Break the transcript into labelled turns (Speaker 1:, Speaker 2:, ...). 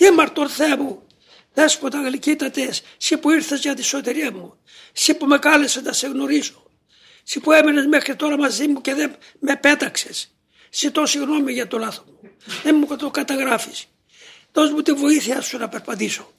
Speaker 1: Ήμαρτον Θεέ μου, δέσποτα γλυκύτατε, εσύ που ήρθες για τη σωτηρία μου, εσύ που με κάλεσες να σε γνωρίσω, εσύ που έμενες μέχρι τώρα μαζί μου και δεν με πέταξες. Ζητώ συγγνώμη για το λάθος μου. Δεν μου το καταγράφεις, Δώσ' μου τη βοήθεια σου να περπατήσω.